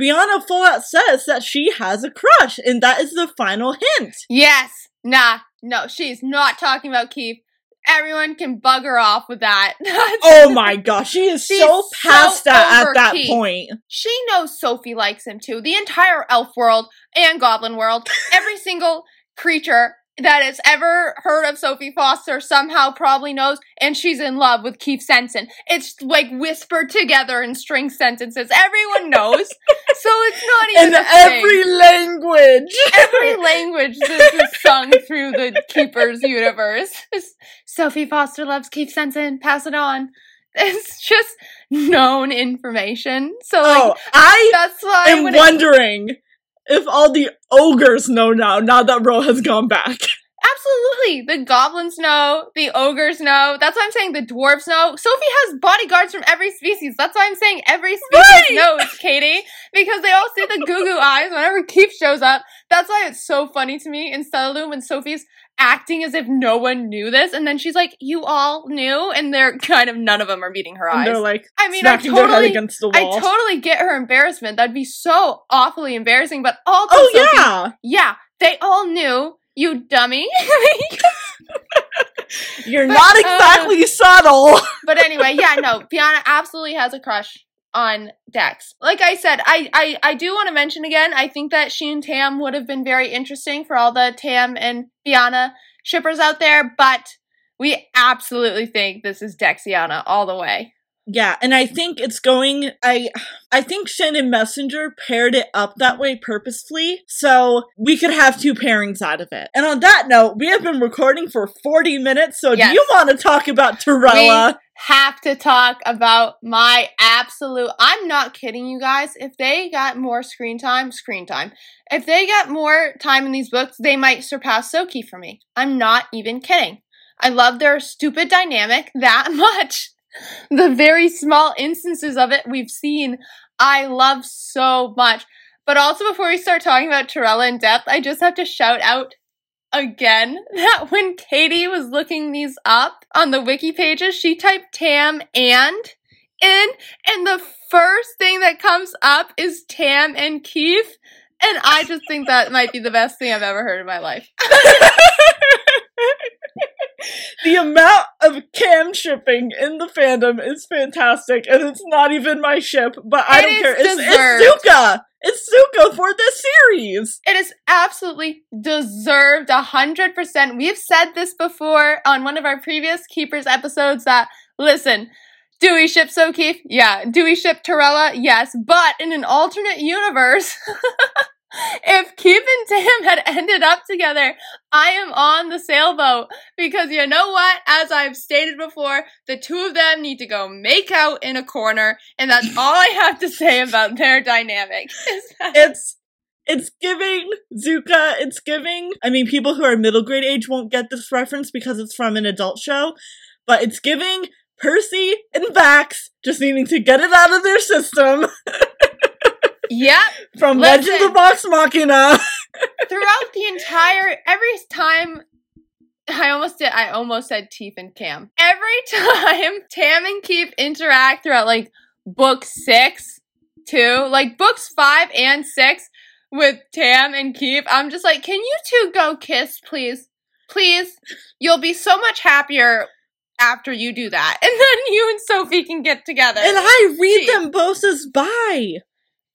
A: Biana full out says that she has a crush, and that is the final hint.
B: Yes. Nah. No, she's not talking about Keefe. Everyone can bug her off with that.
A: Oh my gosh, she is so past
B: so
A: that at that point.
B: she knows Sophie likes him too. The entire elf world and goblin world, every single creature that has ever heard of Sophie Foster somehow probably knows, and she's in love with Keefe Sencen. It's like whispered together in string sentences. Everyone knows. so it's not even
A: In
B: a thing.
A: every language.
B: every language this is sung through the Keeper's universe. It's, Sophie Foster loves Keefe Sencen. Pass it on. It's just known information. So like
A: Oh, I
B: that's why
A: am wondering if all the ogres know now, now that Ro has gone back.
B: absolutely the goblins know, the ogres know. That's why I'm saying the dwarves know. Sophie has bodyguards from every species. That's why I'm saying every species
A: Right.
B: knows, Katie, because they all see the goo goo eyes whenever Keefe shows up. That's why it's so funny to me in Stellarlune when Sophie's acting as if no one knew this, and then she's like, "You all knew," and they're kind of none of them are meeting her
A: And
B: eyes.
A: they're like
B: I mean, I
A: smacking their head
B: totally,
A: against the
B: I totally get her embarrassment. That'd be so awfully embarrassing. But also,
A: oh
B: Sophie,
A: yeah,
B: yeah, they all knew. You dummy.
A: you're
B: But,
A: not
B: uh,
A: exactly subtle.
B: but anyway, yeah, no, Biana absolutely has a crush on Dex. Like I said, I I, I do want to mention again, I think that she and Tam would have been very interesting for all the Tam and Biana shippers out there, but we absolutely think this is Dexiana all the way.
A: Yeah, and I think it's going I I think Shannon Messenger paired it up that way purposefully so we could have two pairings out of it. And on that note, we have been recording for 40 minutes, so
B: Yes.
A: do you want to talk about Tarella?
B: Have to talk about my absolute I'm not kidding you guys. If they got more screen time, screen time. If they got more time in these books, they might surpass Soki for me. I'm not even kidding. I love their stupid dynamic that much. The very small instances of it we've seen, I love so much. But also before we start talking about Tarella in depth, I just have to shout out again that when Katie was looking these up on the wiki pages, she typed Tam and in, and the first thing that comes up is Tam and Keefe. And I just think that might be the best thing I've ever heard in my life.
A: the amount of cam shipping in the fandom is fantastic, and it's not even my ship, but I
B: It
A: don't care. It's, it's Zukka! It's Zukka for this series!
B: It is absolutely deserved, a hundred percent. We've said this before on one of our previous Keepers episodes that listen, do we ship Sokeef? Yeah. Do we ship Tarella? Yes. But in an alternate universe, if Keefe and Tam had ended up together, I am on the sailboat because you know what? As I've stated before, the two of them need to go make out in a corner, and that's all I have to say about their dynamic. that-
A: It's it's giving Zukka, it's giving I mean people who are middle grade age won't get this reference because it's from an adult show, but it's giving Percy and Vax just needing to get it out of their system
B: Yep.
A: from
B: Listen.
A: Legends of Vox Machina.
B: throughout the entire every time I almost did I almost said Teef and Cam. Every time Tam and Keefe interact throughout like book six too, like books five and six with Tam and Keefe, I'm just like, can you two go kiss, please? Please? You'll be so much happier after you do that, and then you and Sophie can get together.
A: And I read
B: Gee.
A: them both as bi.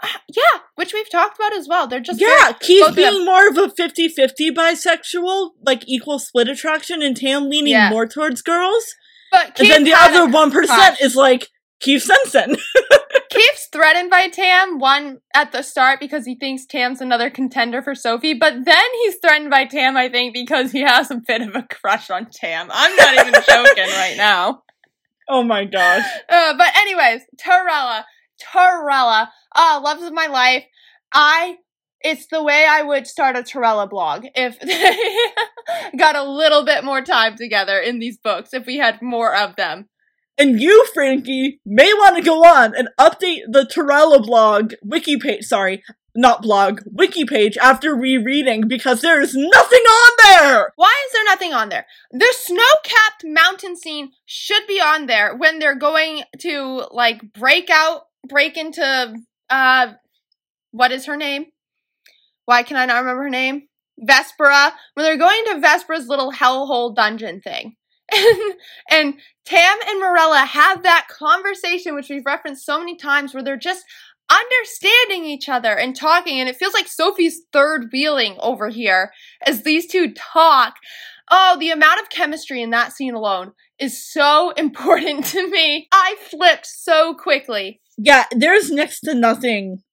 B: yeah, which we've talked about as well. They're just
A: Yeah,
B: Keefe of them-
A: being more of a 50-50 bisexual, like equal split attraction, and Tam leaning
B: Yeah.
A: more towards girls.
B: but
A: and then the other one percent is like Keefe Sencen.
B: Keefe's threatened by Tam, one at the start because he thinks Tam's another contender for Sophie, but then he's threatened by Tam, I think, because he has a bit of a crush on Tam. I'm not even joking right now.
A: oh my gosh.
B: Uh, but anyways, Tarella. Tarella. Ah, loves of my life. I it's the way I would start a Tarella blog if they got a little bit more time together in these books, if we had more of them.
A: And you, Frankie, may want to go on and update the Tarella blog wiki page. Sorry, not blog, wiki page after rereading because there is nothing on there.
B: Why is there nothing on there? The snow-capped mountain scene should be on there when they're going to like break out, break into uh what is her name? Why can I not remember her name? Vespera. When they're going to Vespera's little hellhole dungeon thing. And, and Tam and Marella have that conversation, which we've referenced so many times, where they're just understanding each other and talking. And it feels like Sophie's third wheeling over here as these two talk. Oh, the amount of chemistry in that scene alone is so important to me. I flipped so quickly.
A: Yeah, there's next to nothing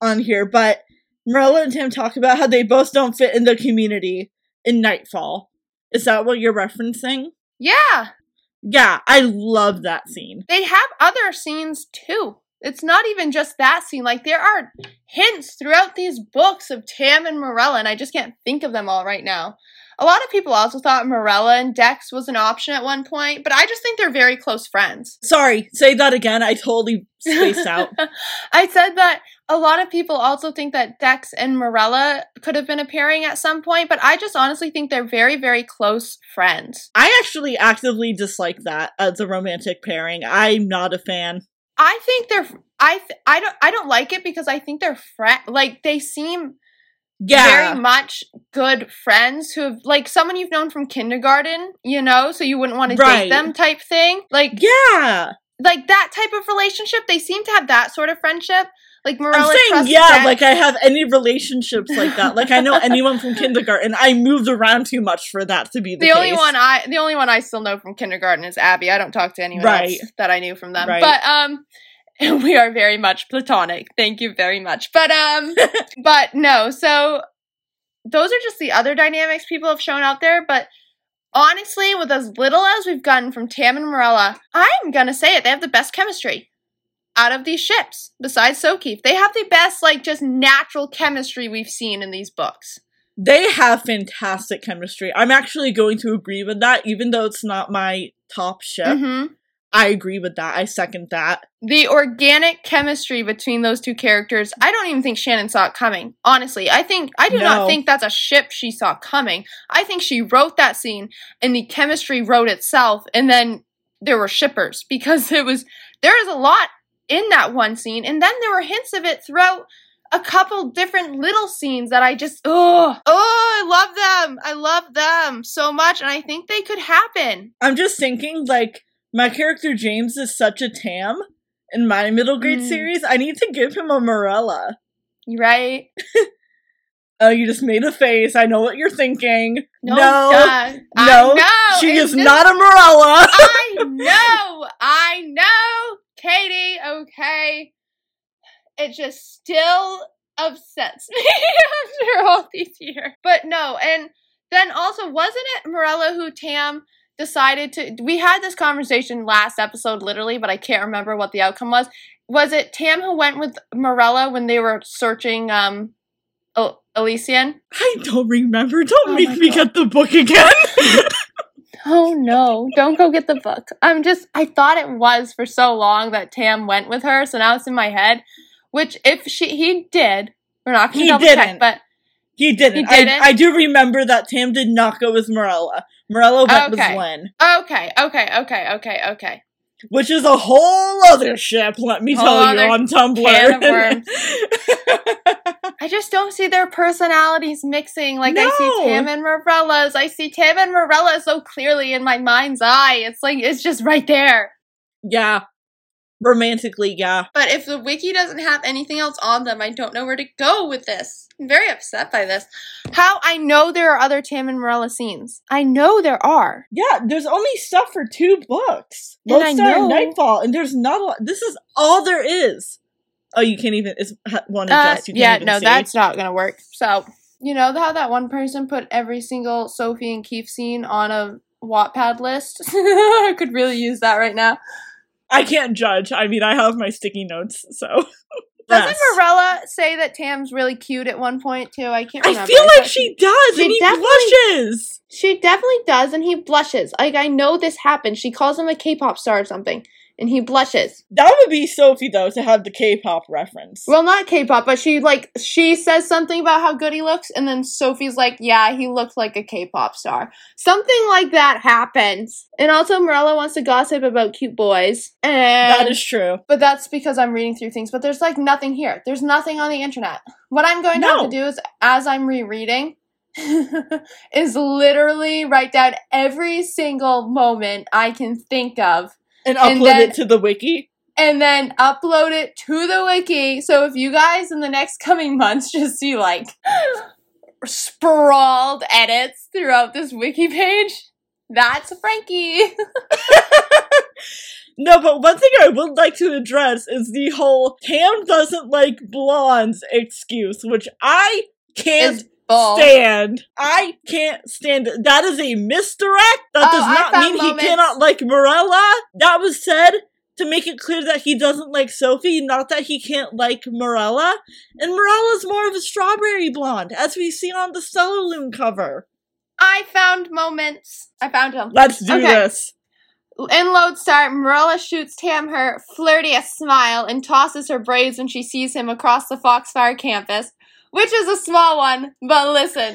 A: on here, but Marella and Tam talk about how they both don't fit in the community in Nightfall. Is that what you're referencing?
B: Yeah,
A: Yeah, I love that scene.
B: they have other scenes too. It's not even just that scene. Like there are hints throughout these books of Tam and Marella, and I just can't think of them all right now. A lot of people also thought Marella and Dex was an option at one point, but I just think they're very close friends.
A: Sorry, say that again. I totally spaced out.
B: I said that a lot of people also think that Dex and Marella could have been a pairing at some point, but I just honestly think they're very, very close friends.
A: I actually actively dislike that as a romantic pairing. I'm not a fan.
B: I think they're I th- I don't I don't like it because I think they're friend like they seem
A: Yeah.
B: very much good friends who have like someone you've known from kindergarten, you know, so you wouldn't want to
A: Right.
B: date them type thing. Like
A: yeah.
B: like that type of relationship. They seem to have that sort of friendship. Like Marella
A: I'm saying yeah, like I have any relationships like that. Like I know anyone from kindergarten. I moved around too much for that to be the,
B: the only one I the only one I still know from kindergarten is Abby. I don't talk to anyone
A: Right.
B: else that I knew from them.
A: Right.
B: But um we are very much platonic. Thank you very much. But um but no, so those are just the other dynamics people have shown out there, but honestly, with as little as we've gotten from Tam and Marella, I'm gonna say it, they have the best chemistry out of these ships, besides Sokeef. They have the best, like, just natural chemistry we've seen in these books.
A: They have fantastic chemistry. I'm actually going to agree with that, even though it's not my top ship.
B: Mm-hmm.
A: I agree with that. I second that.
B: the organic chemistry between those two characters i don't even think shannon saw it coming honestly i think i do
A: No.
B: not think that's a ship she saw coming i think she wrote that scene and the chemistry wrote itself and then there were shippers because it was there is a lot in that one scene and then there were hints of it throughout a couple different little scenes that i just oh oh i love them i love them so much and i think they could happen
A: I'm just thinking, like, my character James is such a Tam in my middle grade
B: Mm.
A: series. I need to give him a Marella.
B: right
A: Oh, you just made a face. I know what you're thinking.
B: no
A: no,
B: uh, I know,
A: she
B: it's
A: is
B: just-
A: not a Marella.
B: I know, I know, Katie. Okay, it just still upsets me after all these years. But no, and then also, wasn't it Marella who Tam decided to? We had this conversation last episode, literally, but I can't remember what the outcome was. Was it Tam who went with Marella when they were searching um, El- Elysian?
A: I don't remember. Don't
B: Oh
A: make me
B: God.
A: get the book again.
B: Oh no, don't go get the book. I'm just, I thought it was for so long that Tam went with her, so now it's in my head. Which, if she, he did, we're not going
A: He
B: to double
A: didn't.
B: check, but
A: he didn't.
B: He didn't?
A: I, I do remember that Tam did not go with Marella. Marella went
B: Okay.
A: with Linh,
B: okay, okay, okay, okay, okay.
A: which is a whole other ship. Let me
B: Whole
A: tell you on Tumblr.
B: can of worms. I I just don't see their personalities mixing like I see Tam and Marella's. I see Tam and Marella so clearly in my mind's eye. It's like it's just right there.
A: Yeah. Romantically, yeah.
B: But if the wiki doesn't have anything else on them, I don't know where to go with this. I'm very upset by this. How I know there are other Tam and Marella scenes. I know there are.
A: Yeah, there's only stuff for two books.
B: And
A: Lodestar and Nightfall, and there's not a lot. This is all there is. Oh, you can't even. It's one
B: Uh,
A: adjust. You can't
B: yeah, no,
A: see.
B: that's not gonna work. So you know how that one person put every single Sophie and Keefe scene on a Wattpad list. I could really use that right now.
A: I can't judge. I mean, I have my sticky notes, so.
B: Doesn't. Marella say that Tam's really cute at one point too? I can't
A: I
B: remember.
A: feel like she does,
B: she
A: and he blushes.
B: She definitely does, and he blushes. Like I know this happened. She calls him a K-pop star or something, and he blushes.
A: That would be Sophie though to have the K-pop reference.
B: Well, not K-pop, but she like she says something about how good he looks, and then Sophie's like, "Yeah, he looked like a K-pop star." Something like that happens. And also, Marella wants to gossip about cute boys, and
A: that is true.
B: but that's because I'm reading through things. But there's like nothing here. There's nothing on the internet. What I'm going to have to do is, as I'm rereading, is literally write down every single moment I can think of
A: And
B: And
A: upload
B: then-
A: it to the wiki.
B: and then upload it to the wiki. So if you guys in the next coming months just see like sprawled edits throughout this wiki page, that's Frankie.
A: No, but one thing I would like to address is the whole Cam doesn't like blondes excuse, which I can't
B: Is bull.
A: stand. I can't stand it. That is a misdirect. That
B: Oh,
A: does
B: I
A: not mean
B: moments-
A: he cannot like Marella. That was said to make it clear that he doesn't like Sophie, not that he can't like Marella. And Marella's more of a strawberry blonde, as we see on the Stellarlune cover.
B: I found moments. I found him.
A: Let's do
B: Okay.
A: this.
B: In Lodestar, Marella shoots Tam her flirtiest smile and tosses her braids when she sees him across the Foxfire campus, which is a small one, but listen.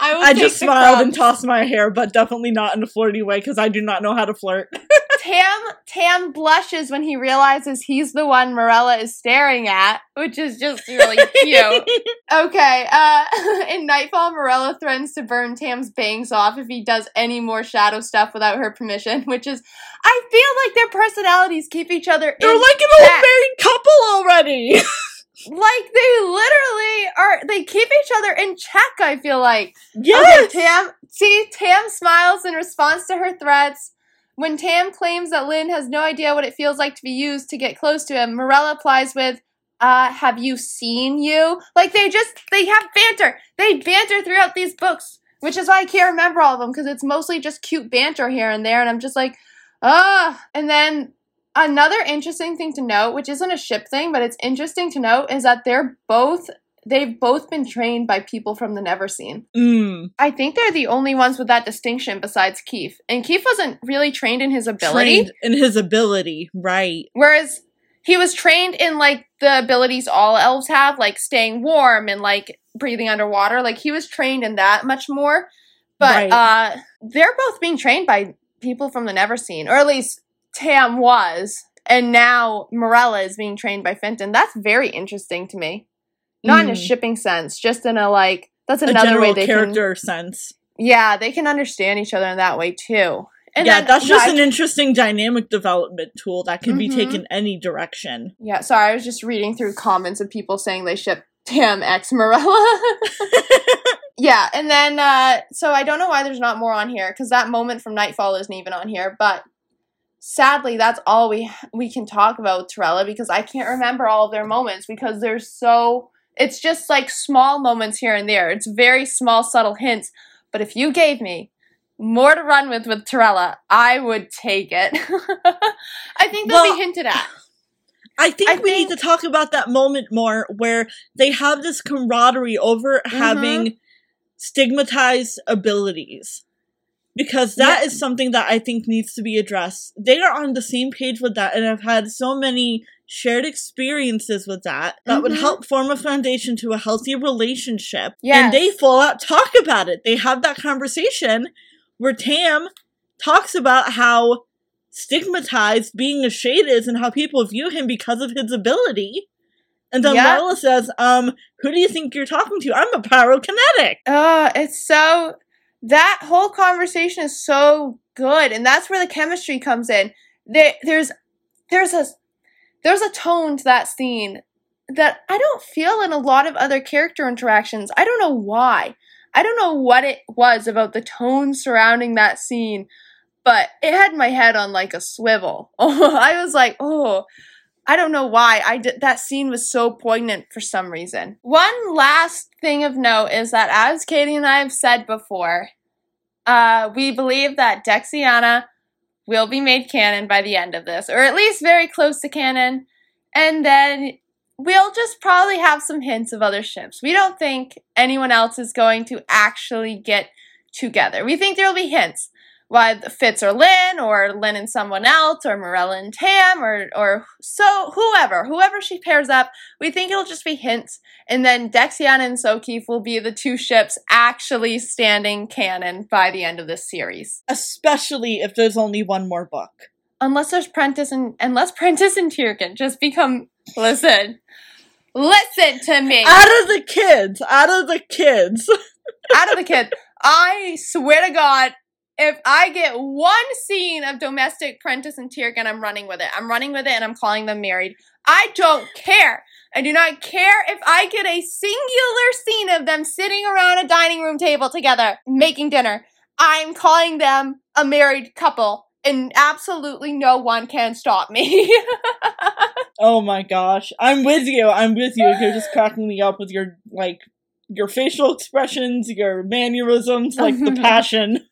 B: I,
A: I just smiled and tossed my hair, but definitely not in a flirty way because I do not know how to flirt.
B: Tam Tam blushes when he realizes he's the one Marella is staring at, which is just really cute. Okay, uh in Nightfall, Marella threatens to burn Tam's bangs off if he does any more shadow stuff without her permission, which is I feel like their personalities keep each other
A: They're like an old married couple already.
B: Like they literally are they keep each other in check, I feel like.
A: yes.
B: Okay, Tam. See, Tam smiles in response to her threats. When Tam claims that Linh has no idea what it feels like to be used to get close to him, Marella replies with, uh, have you seen you? Like they just, they have banter. They banter throughout these books, which is why I can't remember all of them, because it's mostly just cute banter here and there, and I'm just like, ah. And then another interesting thing to note, which isn't a ship thing, but it's interesting to note, is that they're both, they've both been trained by people from the Neverseen.
A: Mm,
B: I think they're the only ones with that distinction besides Keefe. And Keefe wasn't really trained in his ability,
A: trained in his ability, right?
B: whereas he was trained in like the abilities all elves have, like staying warm and like breathing underwater. Like he was trained in that much more. But
A: Right.
B: uh they're both being trained by people from the Neverseen, or at least Tam was. And now Marella is being trained by Fintan. That's very interesting to me. Not in a
A: Mm.
B: shipping sense, just in a like that's another way they can
A: character sense.
B: yeah, they can understand each other in that way too. And
A: yeah,
B: then,
A: that's just
B: yeah,
A: an interesting dynamic development tool that can be
B: Mhm.
A: taken any direction.
B: yeah. Sorry, I was just reading through comments of people saying they ship Tam X Marella. yeah, and then uh, so I don't know why there's not more on here because that moment from Nightfall isn't even on here, but. Sadly, that's all we we can talk about Tarella because I can't remember all of their moments because they're so. It's just like small moments here and there. It's very small, subtle hints. But if you gave me more to run with with Tarella, I would take it. I think they'll
A: Well,
B: be hinted at.
A: I think
B: I
A: we need to talk about that moment more where they have this camaraderie over
B: Mm-hmm.
A: having stigmatized abilities. Because that is something that I think needs to be addressed. They are on the same page with that and have had so many shared experiences with that that would
B: Mhm.
A: help form a foundation to a healthy relationship.
B: Yes.
A: And they full out talk about it. They have that conversation where Tam talks about how stigmatized being a shade is and how people view him because of his ability. And then
B: Yeah.
A: Lila says, um, who do you think you're talking to? I'm a pyrokinetic.
B: Oh, it's so that whole conversation is so good, and that's where the chemistry comes in. There, there's, there's a, there's a tone to that scene that I don't feel in a lot of other character interactions. I don't know why. I don't know what it was about the tone surrounding that scene, but it had my head on like a swivel. I was like, oh, I don't know why. I did that scene was so poignant for some reason. One last thing of note is that as Katie and I have said before, uh, we believe that Dexiana will be made canon by the end of this, or at least very close to canon, and then we'll just probably have some hints of other ships. We don't think anyone else is going to actually get together. We think there'll be hints why Fitz or Linh, or Linh and someone else, or Marella and Tam, or or so whoever, whoever she pairs up, we think it'll just be hints, and then Dexiana and Sokeef will be the two ships actually standing canon by the end of this series.
A: Especially if there's only one more book.
B: Unless there's Prentice and unless Prentice and Tiergan just become listen. Listen to me.
A: Out of the kids, out of the kids.
B: out of the kid. I swear to God, if I get one scene of domestic Prentice and Tiergan, I'm running with it. I'm running with it and I'm calling them married. I don't care. I do not care if I get a singular scene of them sitting around a dining room table together making dinner. I'm calling them a married couple. And absolutely no one can stop me.
A: Oh my gosh. I'm with you. I'm with you. You're just cracking me up with your like your facial expressions, your mannerisms, like the passion.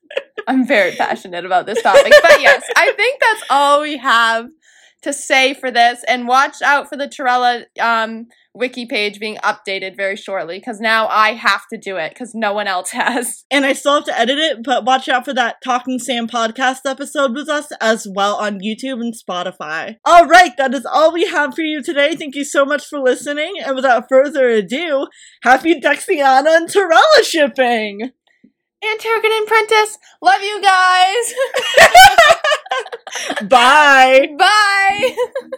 B: I'm very passionate about this topic. But yes, I think that's all we have to say for this. And watch out for the Tarella um, wiki page being updated very shortly because now I have to do it because no one else has.
A: And I still have to edit it, but watch out for that Talking Sam podcast episode with us as well on YouTube and Spotify. All right, that is all we have for you today. Thank you so much for listening. And without further ado, happy Dexiana and Tarella shipping!
B: And Tiergan and Prentice, love you guys.
A: Bye!
B: Bye.